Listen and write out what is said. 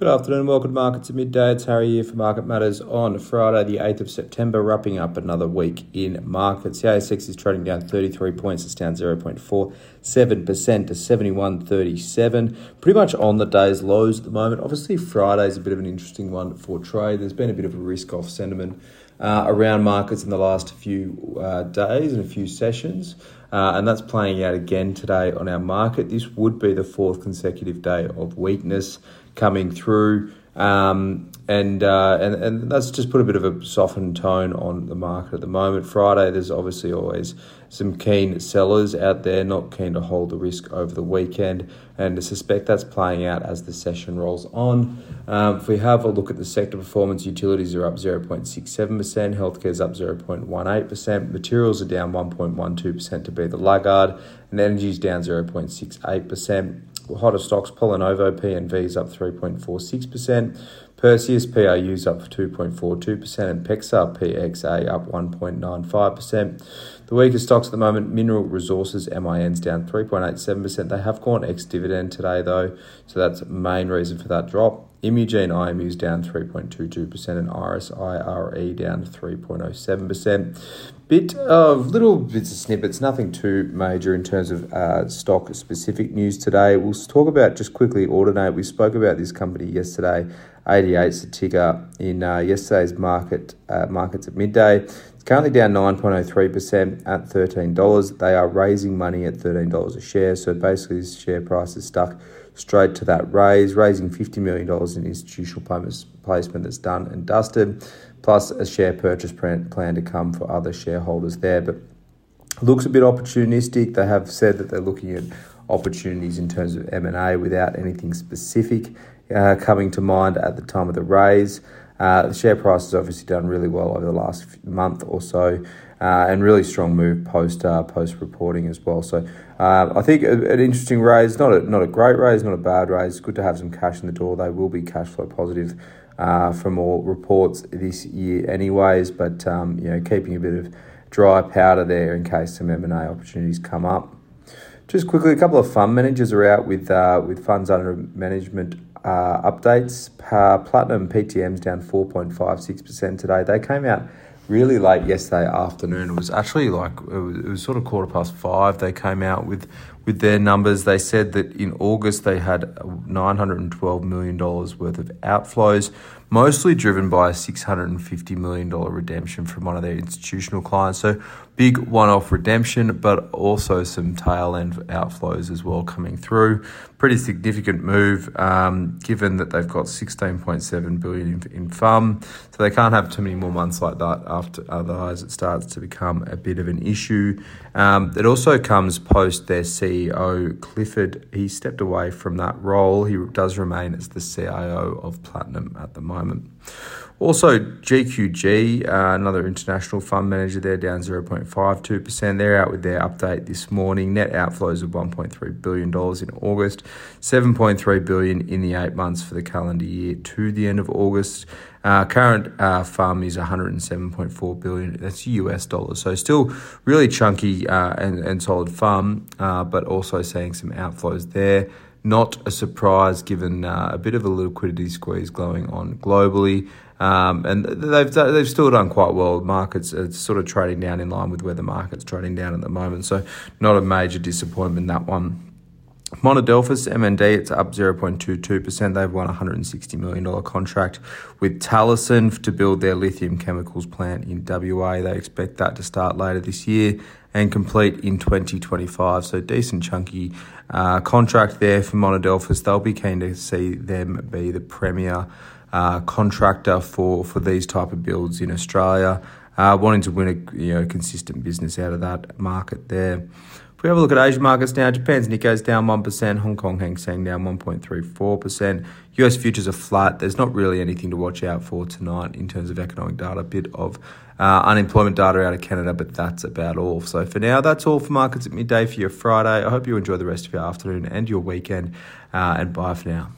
Good afternoon, welcome to Markets at Midday. It's Harry here for Market Matters on Friday, the 8th of September, wrapping up another week in markets. The ASX is trading down 33 points, it's down 0.47% to 71.37. Pretty much on the day's lows at the moment. Obviously, Friday's a bit of an interesting one for trade. There's been a bit of a risk off sentiment uh, around markets in the last few uh, days and a few sessions. Uh, and that's playing out again today on our market. This would be the fourth consecutive day of weakness coming through. Um, and, uh, and and that's just put a bit of a softened tone on the market at the moment. Friday, there's obviously always some keen sellers out there, not keen to hold the risk over the weekend, and I suspect that's playing out as the session rolls on. Um, if we have a look at the sector performance, utilities are up 0.67%, healthcare is up 0.18%, materials are down 1.12% to be the laggard, and energy is down 0.68% hotter stocks, Polynovo PNV is up 3.46%, Perseus is up 2.42%, and PEXA PXA up 1.95%. The weakest stocks at the moment, Mineral Resources MIN's down 3.87%. They have gone ex dividend today though, so that's the main reason for that drop. Imugene IMU's down 3.22% and Iress IRE down 3.07%. Bit of little bits of snippets, nothing too major in terms of uh, stock specific news today. We'll talk about just quickly Audinate. We spoke about this company yesterday. AD8's the ticker in uh, yesterday's market uh, markets at midday. It's currently down 9.03% at $13. They are raising money at $13 a share. So basically, this share price is stuck straight to that raise, raising $50 million in institutional placement that's done and dusted, plus a share purchase plan to come for other shareholders there. But looks a bit opportunistic. They have said that they're looking at opportunities in terms of M&A without anything specific uh, coming to mind at the time of the raise. Uh, the share price has obviously done really well over the last month or so, uh, and really strong move post uh, post reporting as well. So uh, I think an interesting raise, not a not a great raise, not a bad raise. Good to have some cash in the door. They will be cash flow positive uh, from all reports this year, anyways. But um, you know, keeping a bit of dry powder there in case some M and A opportunities come up. Just quickly, a couple of fund managers are out with uh, with funds under management uh, updates. Uh, Platinum PTM's down 4.56% today. They came out really late yesterday afternoon. It was actually like it was, it was, sort of quarter past five. They came out with with their numbers. They said that in August they had 912 million dollars worth of outflows, mostly driven by a 650 million dollar redemption from one of their institutional clients. So big one-off redemption, but also some tail end outflows as well coming through. Pretty significant move, um, given that they've got 16.7 billion in, in FUM. So they can't have too many more months like that after, otherwise it starts to become a bit of an issue. Um, it also comes post their CEO Clifford. He stepped away from that role. He does remain as the CIO of Platinum at the moment. Also, GQG, uh, another international fund manager, they're down 0.52%. They're out with their update this morning. Net outflows of $1.3 billion in August, 7.3 billion in the eight months for the calendar year to the end of August. Uh, current uh, is 107.4 billion. That's US dollars. So still really chunky uh, and, and solid FUM, uh, but also seeing some outflows there. Not a surprise given uh, a bit of a liquidity squeeze going on globally. Um, and they've they've still done quite well. Markets are sort of trading down in line with where the market's trading down at the moment. So not a major disappointment that one. Monadelphous MND, it's up 0.22%. They've won a $160 million contract with Talison to build their lithium chemicals plant in WA. They expect that to start later this year and complete in 2025. So decent chunky uh, contract there for Monadelphous. They'll be keen to see them be the premier uh, contractor for, for these type of builds in Australia, uh, wanting to win a you know consistent business out of that market there. If we have a look at Asian markets now, Japan's Nikkei's down 1%, Hong Kong Hang Seng down 1.34%, US futures are flat. There's not really anything to watch out for tonight in terms of economic data. A bit of uh, unemployment data out of Canada, but that's about all. So for now, that's all for markets at midday for your Friday. I hope you enjoy the rest of your afternoon and your weekend, uh, and bye for now.